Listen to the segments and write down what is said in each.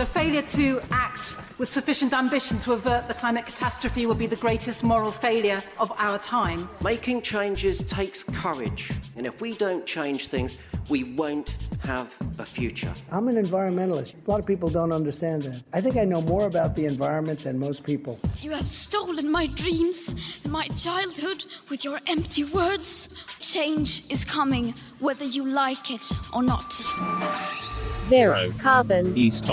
The failure to act with sufficient ambition to avert the climate catastrophe will be the greatest moral failure of our time. Making changes takes courage, and if we don't change things, we won't have a future. I'm an environmentalist. A lot of people don't understand that. I think I know more about the environment than most people. You have stolen my dreams and my childhood with your empty words. Change is coming, whether you like it or not. Zero carbon. East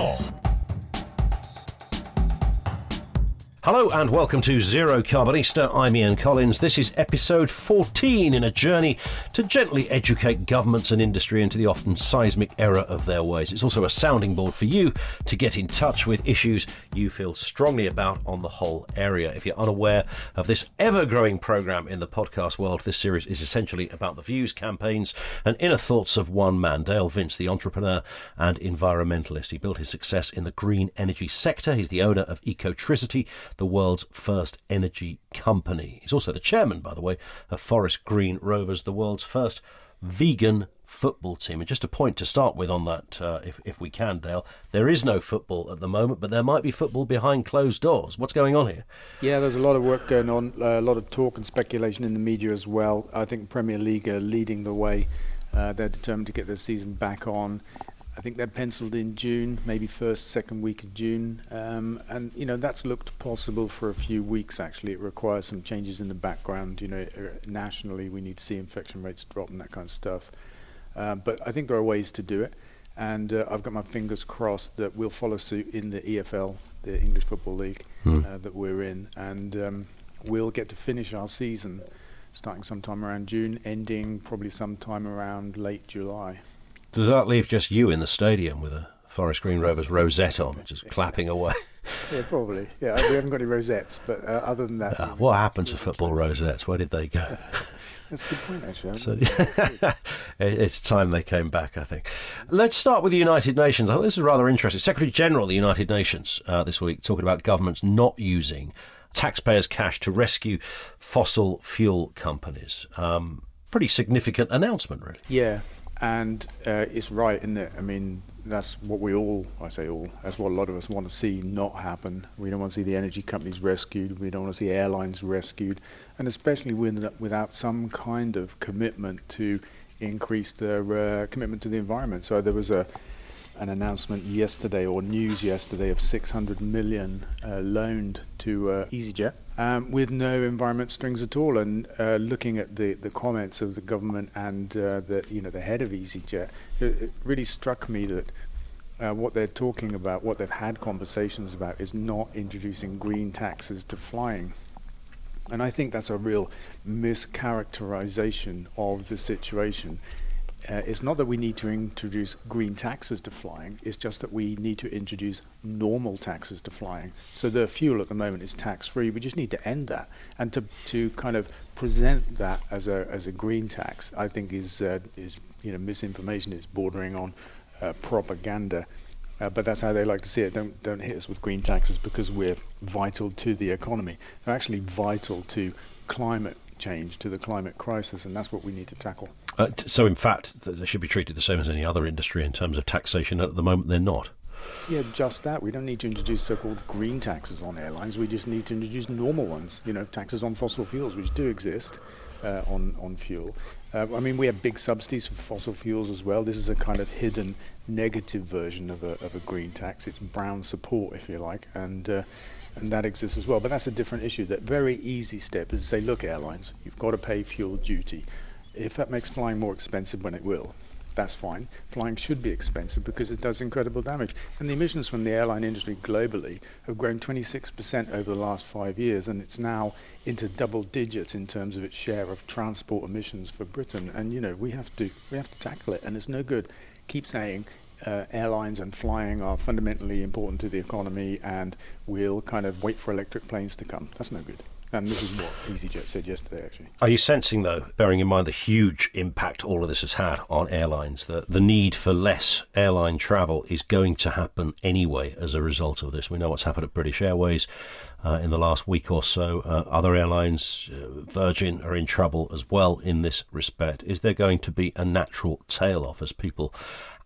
Hello and welcome to Zero Carbonista. I'm Ian Collins. This is episode 14 in a journey to gently educate governments and industry into the often seismic error of their ways. It's also a sounding board for you to get in touch with issues you feel strongly about on the whole area. If you're unaware of this ever growing program in the podcast world, this series is essentially about the views, campaigns, and inner thoughts of one man, Dale Vince, the entrepreneur and environmentalist. He built his success in the green energy sector. He's the owner of Ecotricity the world's first energy company. He's also the chairman, by the way, of Forest Green Rovers, the world's first vegan football team. And just a point to start with on that, uh, if, if we can, Dale, there is no football at the moment, but there might be football behind closed doors. What's going on here? Yeah, there's a lot of work going on, uh, a lot of talk and speculation in the media as well. I think Premier League are leading the way. Uh, they're determined to get their season back on. I think they're penciled in June, maybe first, second week of June. Um, and, you know, that's looked possible for a few weeks, actually. It requires some changes in the background. You know, uh, nationally, we need to see infection rates drop and that kind of stuff. Uh, but I think there are ways to do it. And uh, I've got my fingers crossed that we'll follow suit in the EFL, the English Football League, hmm. uh, that we're in. And um, we'll get to finish our season starting sometime around June, ending probably sometime around late July. Does that leave just you in the stadium with a Forest Green Rovers rosette on, just clapping away? Yeah, probably. Yeah, we haven't got any rosettes, but uh, other than that. Uh, what happened to football rosettes? Where did they go? That's a good point, actually. So, it's time they came back, I think. Let's start with the United Nations. I thought this is rather interesting. Secretary General of the United Nations uh, this week talking about governments not using taxpayers' cash to rescue fossil fuel companies. Um, pretty significant announcement, really. Yeah, and uh, it's right, isn't it? I mean, that's what we all, I say all, that's what a lot of us want to see not happen. We don't want to see the energy companies rescued. We don't want to see airlines rescued. And especially with, without some kind of commitment to increase their uh, commitment to the environment. So there was a an announcement yesterday or news yesterday of 600 million uh, loaned to uh, EasyJet um, with no environment strings at all. And uh, looking at the, the comments of the government and uh, the you know the head of EasyJet, it, it really struck me that. Uh, what they're talking about, what they've had conversations about, is not introducing green taxes to flying. And I think that's a real mischaracterization of the situation uh, it's not that we need to introduce green taxes to flying, it's just that we need to introduce normal taxes to flying. So the fuel at the moment is tax free. We just need to end that. And to, to kind of present that as a, as a green tax, I think is, uh, is you know, misinformation, is bordering on uh, propaganda. Uh, but that's how they like to see it. Don't don't hit us with green taxes because we're vital to the economy. They're actually vital to climate change, to the climate crisis, and that's what we need to tackle. Uh, so, in fact, they should be treated the same as any other industry in terms of taxation. At the moment, they're not. Yeah, just that. We don't need to introduce so-called green taxes on airlines. We just need to introduce normal ones. You know, taxes on fossil fuels, which do exist uh, on on fuel. Uh, I mean, we have big subsidies for fossil fuels as well. This is a kind of hidden negative version of a of a green tax. It's brown support, if you like, and. Uh, and that exists as well, but that's a different issue. That very easy step is to say, look, airlines, you've got to pay fuel duty if that makes flying more expensive when it will, that's fine. Flying should be expensive because it does incredible damage. And the emissions from the airline industry globally have grown 26% over the last five years, and it's now into double digits in terms of its share of transport emissions for Britain. And you know we have to we have to tackle it, and it's no good keep saying uh, airlines and flying are fundamentally important to the economy, and we'll kind of wait for electric planes to come. That's no good. And this is what EasyJet said yesterday, actually. Are you sensing, though, bearing in mind the huge impact all of this has had on airlines, that the need for less airline travel is going to happen anyway as a result of this? We know what's happened at British Airways uh, in the last week or so. Uh, other airlines, uh, Virgin, are in trouble as well in this respect. Is there going to be a natural tail off as people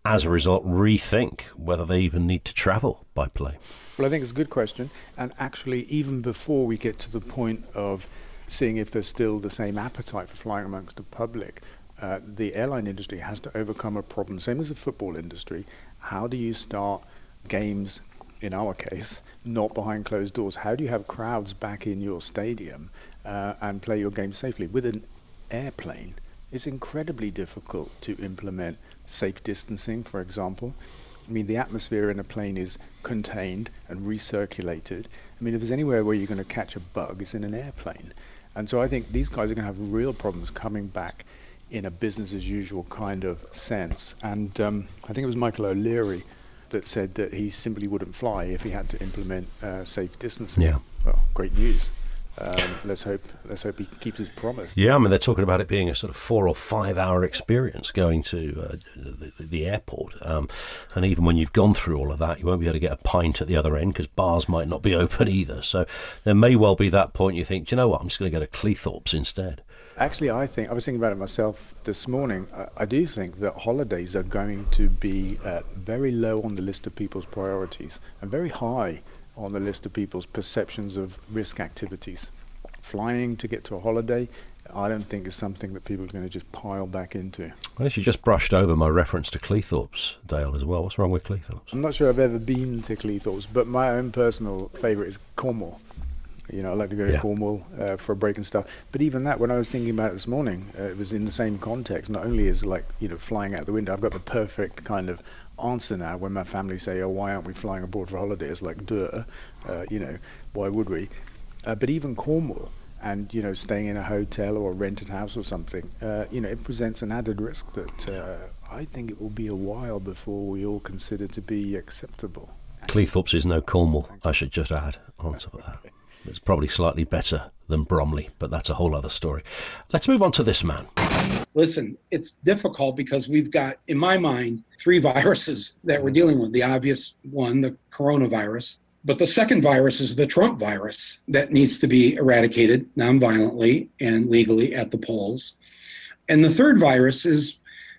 as a result, rethink whether they even need to travel by plane? Well, I think it's a good question. And actually, even before we get to the point of seeing if there's still the same appetite for flying amongst the public, uh, the airline industry has to overcome a problem, same as the football industry. How do you start games, in our case, not behind closed doors? How do you have crowds back in your stadium uh, and play your game safely? With an airplane, it's incredibly difficult to implement safe distancing, for example. I mean, the atmosphere in a plane is contained and recirculated. I mean, if there's anywhere where you're going to catch a bug, it's in an airplane. And so I think these guys are going to have real problems coming back in a business as usual kind of sense. And um, I think it was Michael O'Leary that said that he simply wouldn't fly if he had to implement uh, safe distancing. Yeah. Well, great news. Um, let's hope. Let's hope he keeps his promise. Yeah, I mean they're talking about it being a sort of four or five hour experience going to uh, the, the, airport, um, and even when you've gone through all of that, you won't be able to get a pint at the other end because bars might not be open either. So there may well be that point you think, you know what, I'm just going to go to Cleethorpes instead. Actually, I think I was thinking about it myself this morning. I, I do think that holidays are going to be uh, very low on the list of people's priorities and very high on the list of people's perceptions of risk activities. Flying to get to a holiday, I don't think is something that people are going to just pile back into. Well, you just brushed over my reference to Cleethorpes, Dale, as well. What's wrong with Cleethorpes? I'm not sure I've ever been to Cleethorpes, but my own personal favourite is Cornwall. You know, I like to go to yeah. Cornwall uh, for a break and stuff. But even that, when I was thinking about it this morning, uh, it was in the same context. Not only is like you know flying out the window, I've got the perfect kind of answer now when my family say, "Oh, why aren't we flying abroad for holidays?" Like, duh, uh, you know, why would we? Uh, but even Cornwall, and you know, staying in a hotel or a rented house or something, uh, you know, it presents an added risk that uh, I think it will be a while before we all consider to be acceptable. Cleethorpes is no Cornwall. I should just add on top of that. It's probably slightly better than Bromley, but that's a whole other story. Let's move on to this man. Listen, it's difficult because we've got, in my mind, three viruses that we're dealing with. The obvious one, the coronavirus. But the second virus is the Trump virus that needs to be eradicated nonviolently and legally at the polls. And the third virus is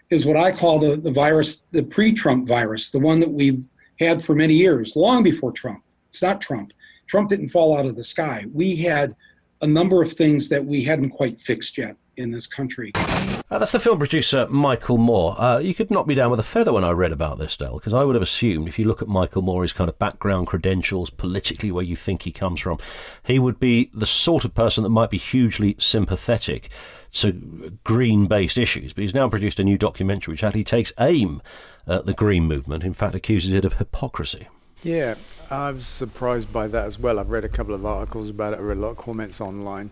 is what I call the, the virus, the pre-Trump virus, the one that we've had for many years, long before Trump. It's not Trump. Trump didn't fall out of the sky. We had a number of things that we hadn't quite fixed yet in this country. Uh, that's the film producer Michael Moore. Uh, you could knock me down with a feather when I read about this, Dale, because I would have assumed if you look at Michael Moore, his kind of background credentials, politically where you think he comes from, he would be the sort of person that might be hugely sympathetic to green based issues. But he's now produced a new documentary which actually takes aim at the green movement, in fact, accuses it of hypocrisy. Yeah, I was surprised by that as well. I've read a couple of articles about it. I read a lot of comments online.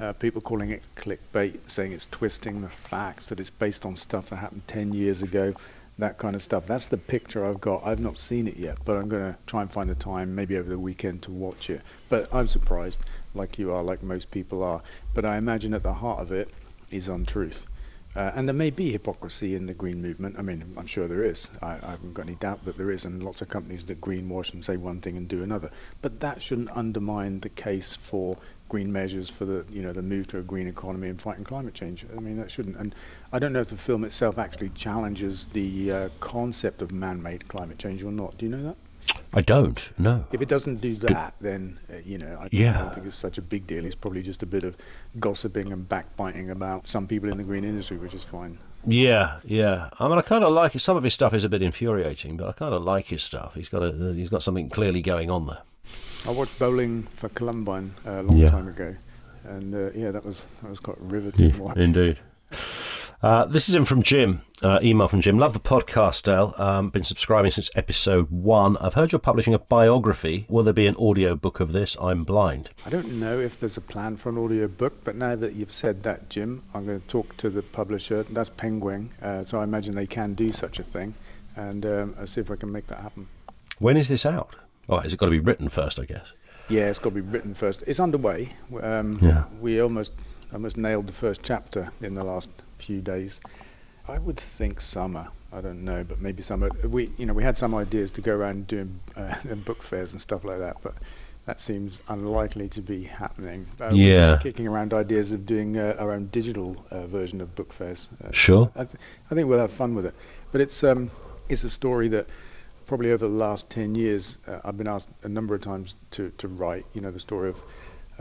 Uh, people calling it clickbait, saying it's twisting the facts, that it's based on stuff that happened 10 years ago, that kind of stuff. That's the picture I've got. I've not seen it yet, but I'm going to try and find the time, maybe over the weekend, to watch it. But I'm surprised, like you are, like most people are. But I imagine at the heart of it is untruth. Uh, and there may be hypocrisy in the green movement. I mean, I'm sure there is. I, I, haven't got any doubt that there is, and lots of companies that greenwash and say one thing and do another. But that shouldn't undermine the case for green measures for the, you know, the move to a green economy and fighting climate change. I mean, that shouldn't. And I don't know if the film itself actually challenges the uh, concept of man-made climate change or not. Do you know that? I don't. No. If it doesn't do that, then uh, you know I yeah. don't think it's such a big deal. It's probably just a bit of gossiping and backbiting about some people in the green industry, which is fine. Yeah, yeah. I mean, I kind of like it. Some of his stuff is a bit infuriating, but I kind of like his stuff. He's got a, he's got something clearly going on there. I watched Bowling for Columbine a long yeah. time ago, and uh, yeah, that was that was quite riveting. Yeah, indeed. Uh, this is in from Jim. Uh, email from Jim. Love the podcast, Dale. Um, been subscribing since episode one. I've heard you're publishing a biography. Will there be an audio book of this? I'm blind. I don't know if there's a plan for an audio book, but now that you've said that, Jim, I'm going to talk to the publisher. That's Penguin, uh, so I imagine they can do such a thing, and um, I'll see if I can make that happen. When is this out? Oh, has it got to be written first? I guess. Yeah, it's got to be written first. It's underway. Um, yeah. We almost almost nailed the first chapter in the last few days. I would think summer. I don't know, but maybe summer. We, you know, we had some ideas to go around doing uh, book fairs and stuff like that, but that seems unlikely to be happening. Uh, yeah, kicking around ideas of doing uh, our own digital uh, version of book fairs. Uh, sure. I, th- I, think we'll have fun with it, but it's um, it's a story that probably over the last 10 years, uh, I've been asked a number of times to, to write, you know, the story of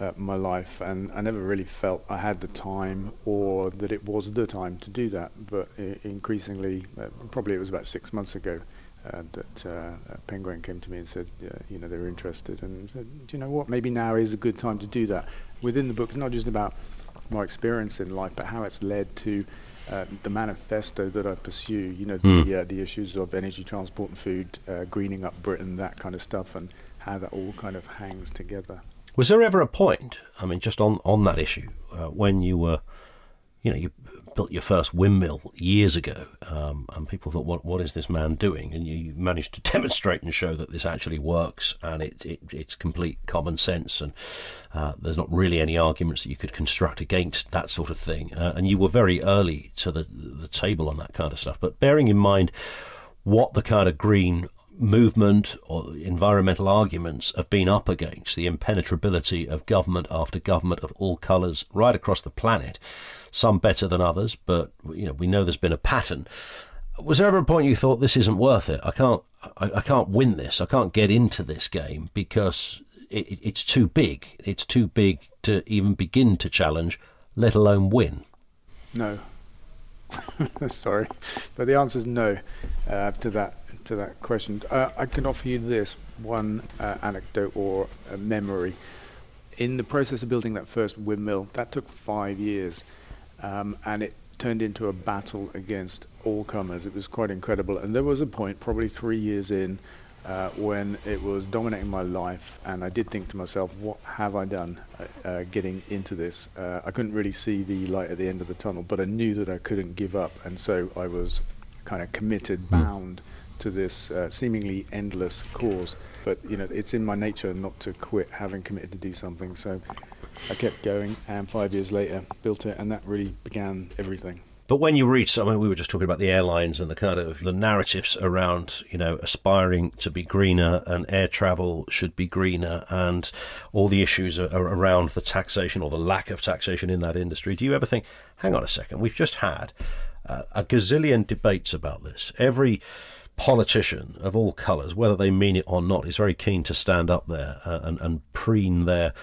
uh, my life, and I never really felt I had the time or that it was the time to do that. But increasingly, uh, probably it was about six months ago, uh, that uh, Penguin came to me and said, you know, they were interested, and said, do you know what? Maybe now is a good time to do that. Within the book, it's not just about my experience in life, but how it's led to uh, the manifesto that I pursue, you know, mm. the, uh, the issues of energy, transport, and food, uh, greening up Britain, that kind of stuff, and how that all kind of hangs together. Was there ever a point, I mean, just on, on that issue, uh, when you were, you know, you built your first windmill years ago, um, and people thought, "What what is this man doing?" And you, you, managed to demonstrate and show that this actually works, and it, it it's complete common sense, and uh, there's not really any arguments that you could construct against that sort of thing. Uh, and you were very early to the the table on that kind of stuff. But bearing in mind what the kind of green movement or environmental arguments have been up against the impenetrability of government after government of all colours right across the planet some better than others, but you know we know there's been a pattern. Was there ever a point you thought this isn't worth it? I can't, I, I can't win this. I can't get into this game because it, it's too big. It's too big to even begin to challenge, let alone win. No. Sorry, but the answer is no uh, to that to that question. Uh, I can offer you this one uh, anecdote or a memory. In the process of building that first windmill, that took five years um, and it turned into a battle against all comers. It was quite incredible. And there was a point, probably three years in, uh, when it was dominating my life, and I did think to myself, what have I done uh, uh, getting into this? Uh, I couldn't really see the light at the end of the tunnel, but I knew that I couldn't give up, and so I was kind of committed, hmm. bound to this uh, seemingly endless cause. But you know, it's in my nature not to quit having committed to do something. So I kept going, and five years later, built it, and that really began everything. But when you reach, I mean, we were just talking about the airlines and the kind of the narratives around, you know, aspiring to be greener and air travel should be greener and all the issues around the taxation or the lack of taxation in that industry. Do you ever think, hang on a second, we've just had uh, a gazillion debates about this. Every politician of all colours, whether they mean it or not, is very keen to stand up there uh, and, and preen their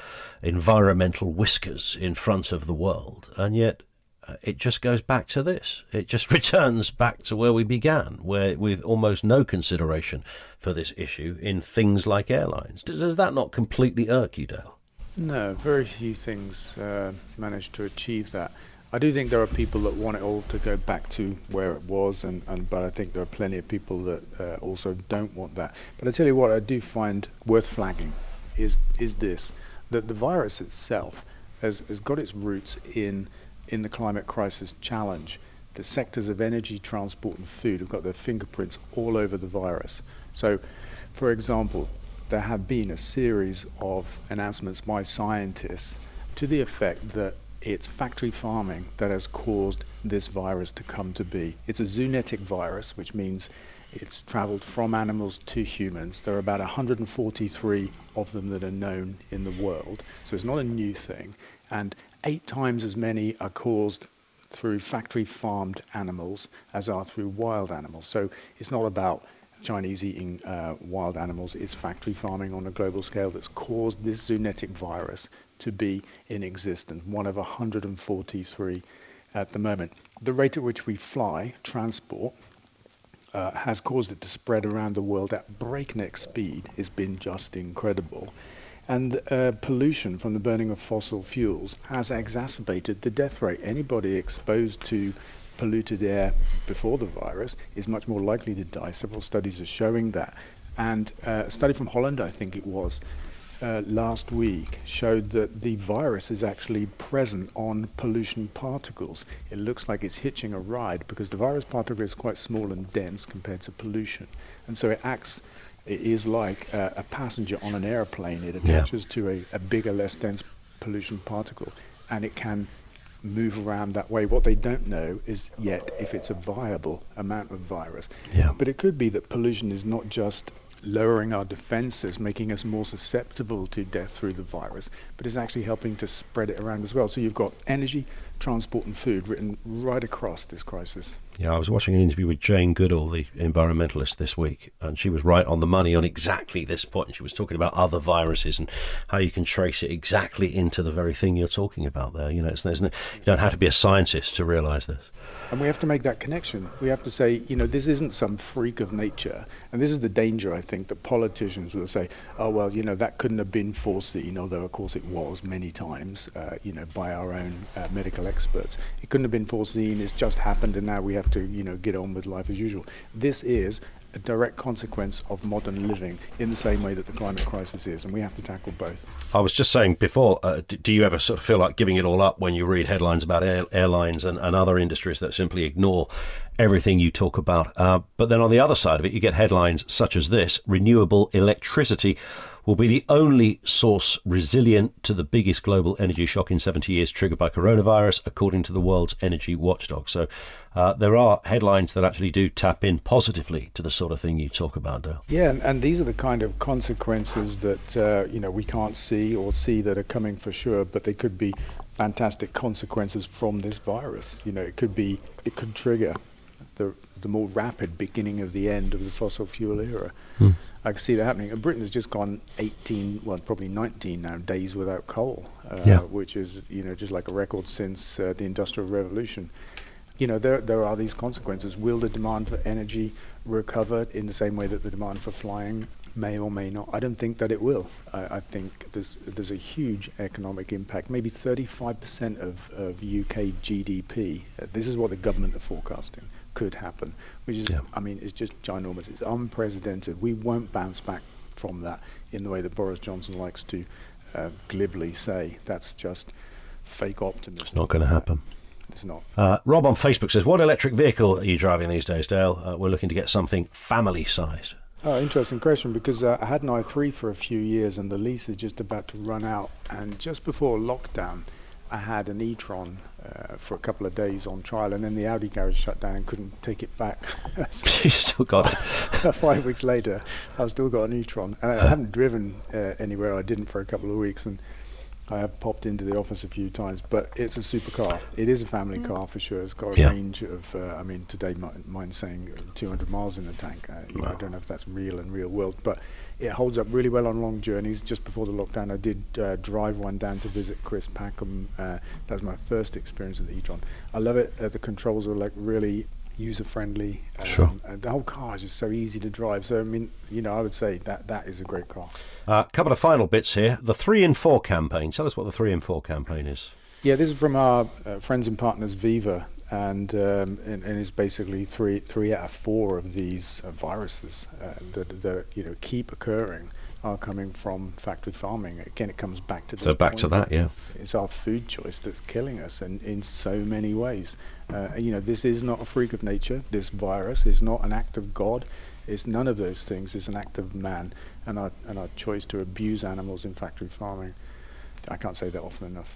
environmental whiskers in front of the world. And yet, uh, it just goes back to this. It just returns back to where we began, where with almost no consideration for this issue in things like airlines. Does, does that not completely irk you, Dale? No, very few things uh, manage to achieve that. I do think there are people that want it all to go back to where it was, and, and but I think there are plenty of people that uh, also don't want that. But I tell you what, I do find worth flagging is is this that the virus itself has, has got its roots in in the climate crisis challenge. The sectors of energy, transport, and food have got their fingerprints all over the virus. So, for example, there have been a series of announcements by scientists to the effect that it's factory farming that has caused this virus to come to be. It's a zoonotic virus, which means it's traveled from animals to humans. There are about 143 of them that are known in the world, so it's not a new thing. And eight times as many are caused through factory farmed animals as are through wild animals. So it's not about Chinese eating uh, wild animals, is factory farming on a global scale that's caused this zoonotic virus to be in existence, one of 143 at the moment. The rate at which we fly, transport, uh, has caused it to spread around the world at breakneck speed. It's been just incredible. And uh, pollution from the burning of fossil fuels has exacerbated the death rate. Anybody exposed to polluted air before the virus is much more likely to die. Several studies are showing that. And uh, a study from Holland, I think it was, uh, last week showed that the virus is actually present on pollution particles. It looks like it's hitching a ride because the virus particle is quite small and dense compared to pollution. And so it acts, it is like a, a passenger on an airplane. It attaches yeah. to a, a bigger, less dense pollution particle and it can move around that way. What they don't know is yet if it's a viable amount of virus. Yeah. But it could be that pollution is not just lowering our defenses, making us more susceptible to death through the virus, but is actually helping to spread it around as well. So you've got energy, transport, and food written right across this crisis. Yeah, I was watching an interview with Jane Goodall, the environmentalist, this week, and she was right on the money on exactly this point. She was talking about other viruses and how you can trace it exactly into the very thing you're talking about there. You know, it's, it's, you don't have to be a scientist to realise this. And we have to make that connection. We have to say, you know, this isn't some freak of nature. And this is the danger, I think, that politicians will say, oh, well, you know, that couldn't have been foreseen, although, of course, it was many times, uh, you know, by our own uh, medical experts. It couldn't have been foreseen. It's just happened, and now we have to, you know, get on with life as usual. This is a direct consequence of modern living in the same way that the climate crisis is, and we have to tackle both. I was just saying before, uh, do you ever sort of feel like giving it all up when you read headlines about air, airlines and, and, other industries that simply ignore everything you talk about? Uh, but then on the other side of it, you get headlines such as this renewable electricity will be the only source resilient to the biggest global energy shock in 70 years triggered by coronavirus, according to the world's energy watchdog. So uh, there are headlines that actually do tap in positively to the sort of thing you talk about, Dale. Yeah, and, these are the kind of consequences that uh, you know we can't see or see that are coming for sure, but they could be fantastic consequences from this virus. You know, it could be it could trigger the the more rapid beginning of the end of the fossil fuel era. Hmm. I can see that happening. And Britain has just gone 18, well, probably 19 now days without coal, uh, yeah. which is you know just like a record since uh, the Industrial Revolution you know, there, there are these consequences. Will the demand for energy recover in the same way that the demand for flying may or may not? I don't think that it will. I, I think there's, there's a huge economic impact, maybe 35% of, of UK GDP. Uh, this is what the government are forecasting could happen, which is, yeah. I mean, it's just ginormous. It's unprecedented. We won't bounce back from that in the way that Boris Johnson likes to uh, glibly say. That's just fake optimism. It's not going to happen. It's not. Uh, Rob on Facebook says, "What electric vehicle are you driving these days, Dale? Uh, we're looking to get something family sized." Oh, interesting question because uh, I had an i3 for a few years and the lease is just about to run out. And just before lockdown, I had an e-tron uh, for a couple of days on trial, and then the Audi garage shut down and couldn't take it back. you still got it. Five weeks later, I've still got an e-tron, and I haven't driven uh, anywhere. I didn't for a couple of weeks, and I have popped into the office a few times, but it's a supercar. It is a family mm. car for sure. It's got a yeah. range of, uh, I mean, today mine's saying 200 miles in the tank. Uh, wow. know, I don't know if that's real in real world, but it holds up really well on long journeys. Just before the lockdown, I did uh, drive one down to visit Chris Packham. Uh, that was my first experience with the e-tron. I love it. Uh, the controls are like really user friendly. Um, sure. the whole car is just so easy to drive. So I mean, you know, I would say that that is a great car. A uh, couple of final bits here. The three in four campaign. Tell us what the three in four campaign is. Yeah, this is from our uh, friends and partners Viva, and, um, and, and it's basically three three out of four of these uh, viruses uh, that, that you know keep occurring are coming from factory farming. Again, it comes back to so back to that, yeah. It's our food choice that's killing us, and in so many ways. Uh, you know, this is not a freak of nature. This virus is not an act of God. It's none of those things. It's an act of man, and our and our choice to abuse animals in factory farming. I can't say that often enough.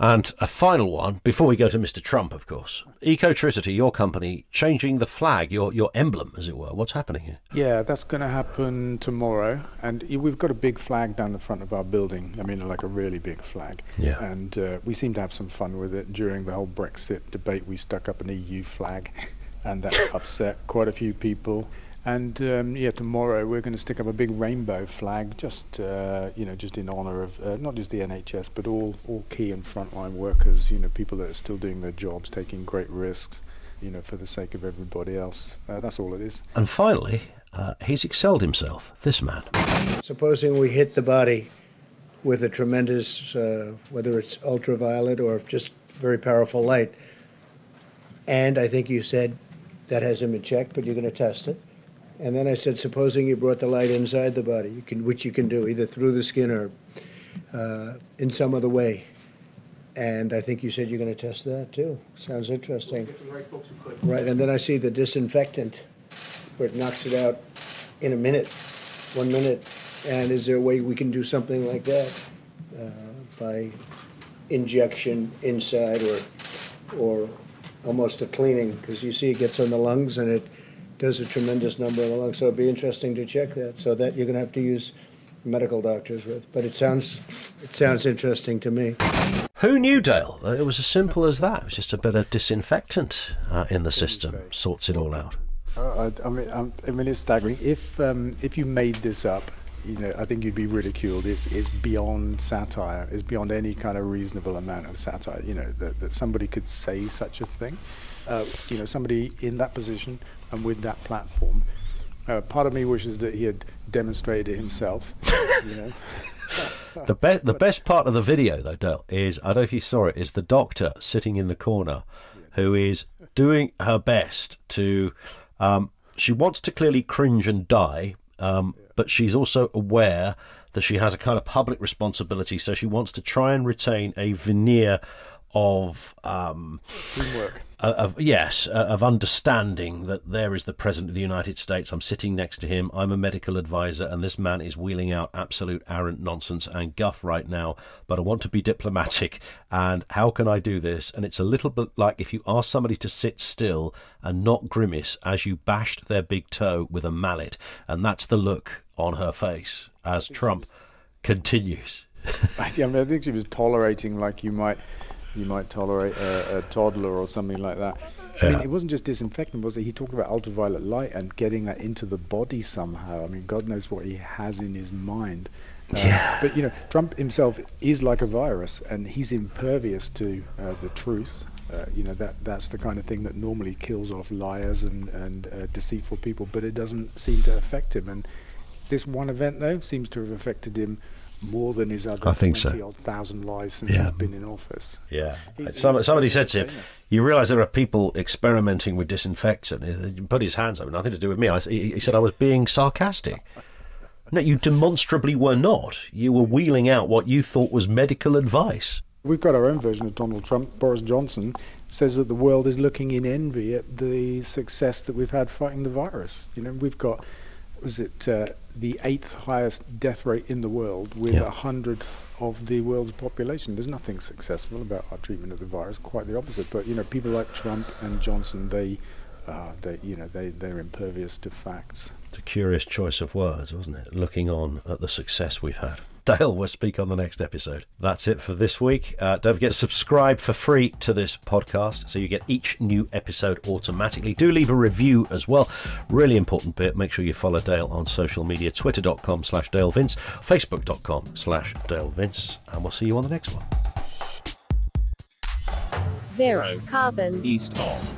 And a final one before we go to Mr. Trump, of course. Ecotricity, your company, changing the flag, your your emblem, as it were. What's happening here? Yeah, that's going to happen tomorrow, and we've got a big flag down the front of our building. I mean, like a really big flag. Yeah. And uh, we seem to have some fun with it. During the whole Brexit debate, we stuck up an EU flag, and that upset quite a few people. And um, yeah, tomorrow we're going to stick up a big rainbow flag, just uh, you know, just in honour of uh, not just the NHS, but all all key and frontline workers. You know, people that are still doing their jobs, taking great risks, you know, for the sake of everybody else. Uh, that's all it is. And finally, uh, he's excelled himself. This man. Supposing we hit the body with a tremendous, uh, whether it's ultraviolet or just very powerful light, and I think you said that has him in check, but you're going to test it and then I said, supposing you brought the light inside the body, you can, which you can do either through the skin or uh, in some other way. And I think you said you're going to test that too. Sounds interesting. Right, and then I see the disinfectant, where it knocks it out in a minute, one minute. And is there a way we can do something like that uh, by injection inside or or almost a cleaning? Because you see, it gets on the lungs and it does a tremendous number of the lungs. So it'd be interesting to check that. So that you're going to have to use medical doctors with, but it sounds it sounds interesting to me. Who knew, Dale? It was as simple as that. It was just a bit of disinfectant uh, in the system, sorts it all out. Uh, I, I mean, I'm, I mean, it's staggering. If um, if you made this up, you know, I think you'd be ridiculed. It's it's beyond satire. It's beyond any kind of reasonable amount of satire. You know, that, that somebody could say such a thing. Uh, you know, somebody in that position and with that platform. Uh, part of me wishes that he had demonstrated it himself. you know. The best the best part of the video though, Dale, is I don't know if you saw it, is the doctor sitting in the corner who is doing her best to um, she wants to clearly cringe and die, um, but she's also aware that she has a kind of public responsibility, so she wants to try and retain a veneer of um, Teamwork. uh, of yes, uh, of understanding that there is the president of the United States. I'm sitting next to him. I'm a medical advisor, and this man is wheeling out absolute arrant nonsense and guff right now. But I want to be diplomatic, and how can I do this? And it's a little bit like if you ask somebody to sit still and not grimace as you bashed their big toe with a mallet, and that's the look on her face as Trump continues. I, I, mean, I think she was tolerating like you might you might tolerate a, a toddler or something like that. I mean, it wasn't just disinfectant, was it? He talked about ultraviolet light and getting that into the body somehow. I mean, God knows what he has in his mind. Uh, Yeah. But you know, Trump himself is like a virus, and he's impervious to uh, the truth. Uh, you know that that's the kind of thing that normally kills off liars and and uh, deceitful people, but it doesn't seem to affect him. And this one event, though, seems to have affected him more than his other I think so. 20 odd thousand lies since Yeah. he's been in office. Yeah. He's- Some, he's- somebody said to him. You realise there are people experimenting with disinfectant. He put his hands up, nothing to do with me. I, s- he, he said I was being sarcastic. No, you demonstrably were not. You were wheeling out what you thought was medical advice. We've got our own version of Donald Trump. Boris Johnson says that the world is looking in envy at the success that we've had fighting the virus. You know, we've got, was it uh, the eighth highest death rate in the world with Yeah. a hundredth of the world's population. There's nothing successful about our treatment of the virus. Quite the opposite. But you know, people like Trump and Johnson, they, uh, they, you know, they they're impervious to facts. It's a curious choice of words, wasn't it? Looking on at the success we've had. Dale will speak on the next episode. That's it for this week. Uh, don't forget to subscribe for free to this podcast so you get each new episode automatically. Do leave a review as well. Really important bit. Make sure you follow Dale on social media twitter.com slash Dale Vince, facebook.com slash Dale Vince, and we'll see you on the next one. Zero carbon. East of.